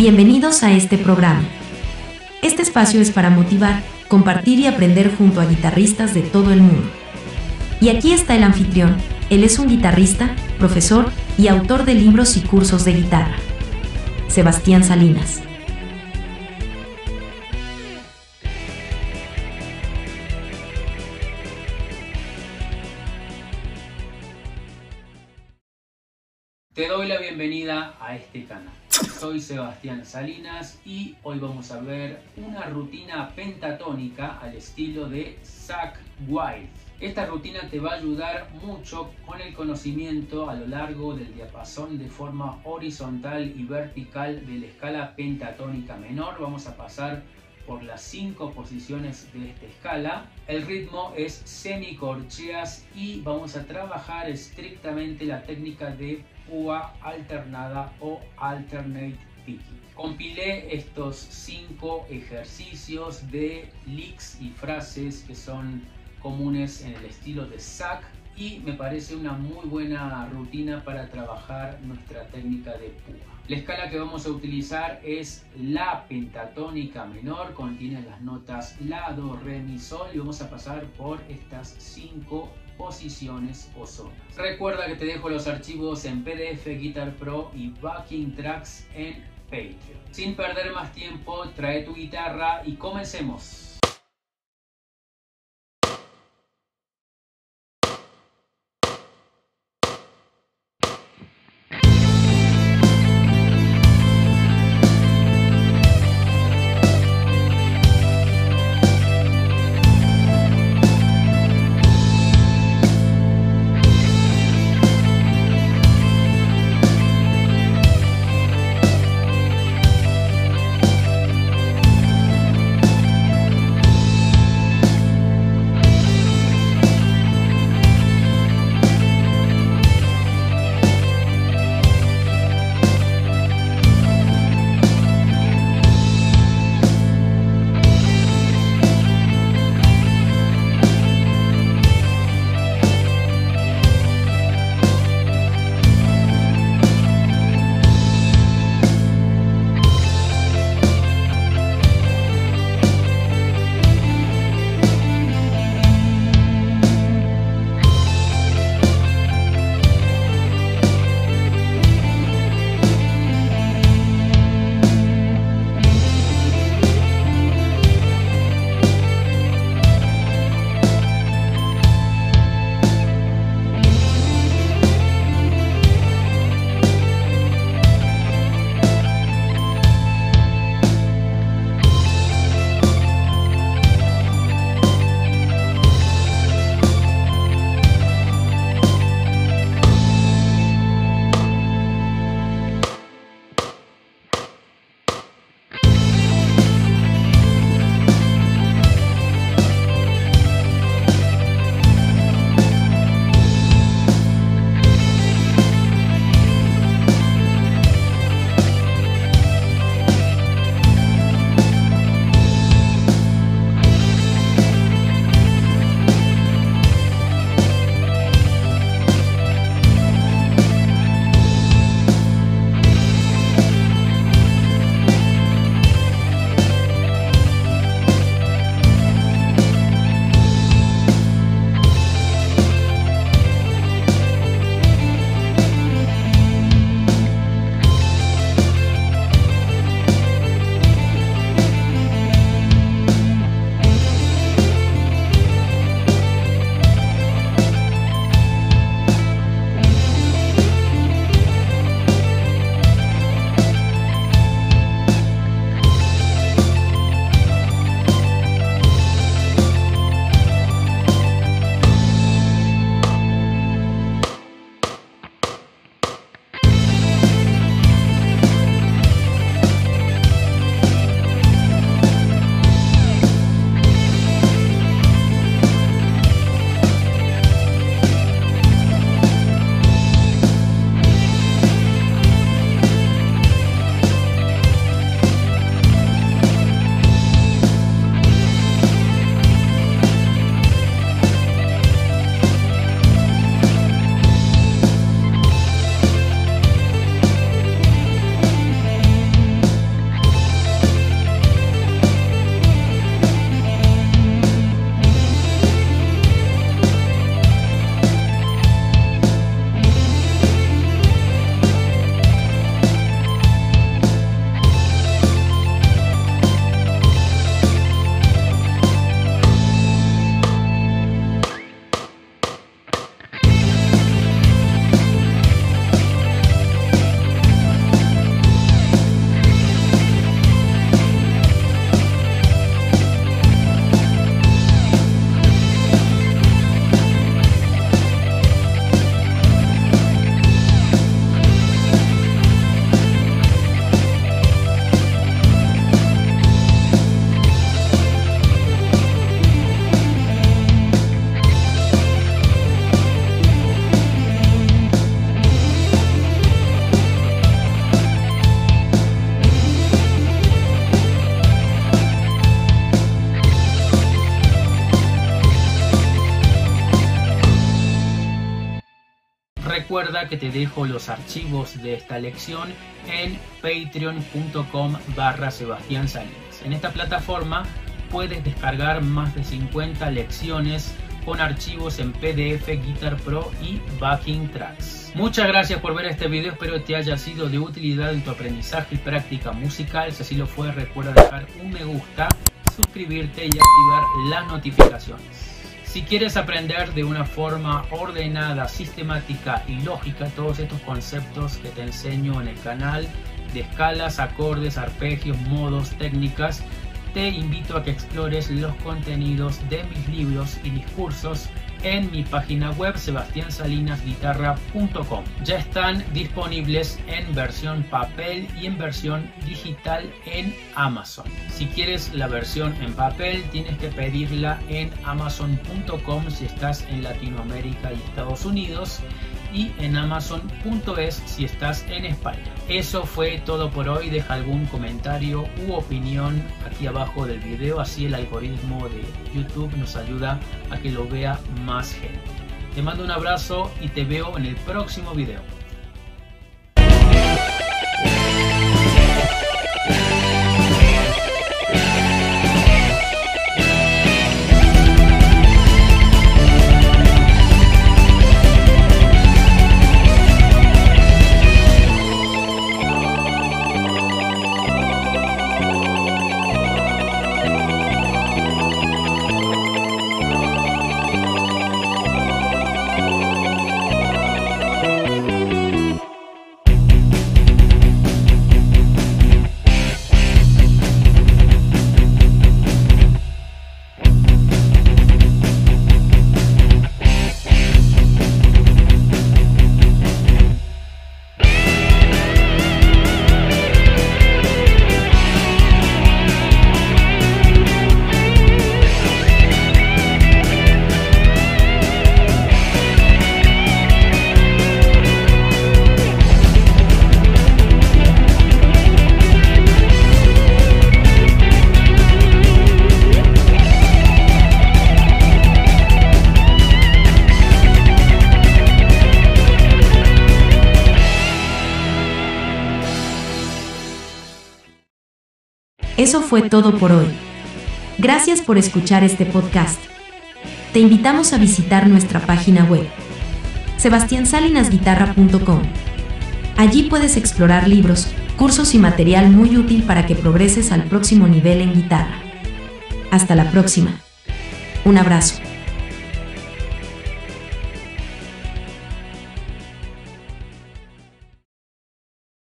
Bienvenidos a este programa. Este espacio es para motivar, compartir y aprender junto a guitarristas de todo el mundo. Y aquí está el anfitrión, él es un guitarrista, profesor y autor de libros y cursos de guitarra. Sebastián Salinas. Te doy la bienvenida a este canal. Soy Sebastián Salinas y hoy vamos a ver una rutina pentatónica al estilo de Zack Wild. Esta rutina te va a ayudar mucho con el conocimiento a lo largo del diapasón de forma horizontal y vertical de la escala pentatónica menor. Vamos a pasar por las cinco posiciones de esta escala. El ritmo es semicorcheas y vamos a trabajar estrictamente la técnica de púa alternada o alternate picking. Compilé estos cinco ejercicios de licks y frases que son comunes en el estilo de sac y me parece una muy buena rutina para trabajar nuestra técnica de púa. La escala que vamos a utilizar es la pentatónica menor, contiene las notas la, do, re, mi, sol y vamos a pasar por estas cinco posiciones o zonas. Recuerda que te dejo los archivos en PDF, Guitar Pro y Backing Tracks en Patreon. Sin perder más tiempo, trae tu guitarra y comencemos. Recuerda que te dejo los archivos de esta lección en patreon.com barra Sebastián Salinas. En esta plataforma puedes descargar más de 50 lecciones con archivos en PDF, Guitar Pro y Backing Tracks. Muchas gracias por ver este video, espero te haya sido de utilidad en tu aprendizaje y práctica musical. Si así lo fue, recuerda dejar un me gusta, suscribirte y activar las notificaciones. Si quieres aprender de una forma ordenada, sistemática y lógica todos estos conceptos que te enseño en el canal de escalas, acordes, arpegios, modos, técnicas, te invito a que explores los contenidos de mis libros y discursos en mi página web sebastiansalinasguitarra.com. Ya están disponibles en versión papel y en versión digital en Amazon. Si quieres la versión en papel, tienes que pedirla en amazon.com si estás en Latinoamérica y Estados Unidos y en amazon.es si estás en España. Eso fue todo por hoy. Deja algún comentario u opinión aquí abajo del video, así el algoritmo de YouTube nos ayuda a que lo vea más gente. Te mando un abrazo y te veo en el próximo video. Eso fue todo por hoy. Gracias por escuchar este podcast. Te invitamos a visitar nuestra página web, sebastiansalinasguitarra.com. Allí puedes explorar libros, cursos y material muy útil para que progreses al próximo nivel en guitarra. Hasta la próxima. Un abrazo.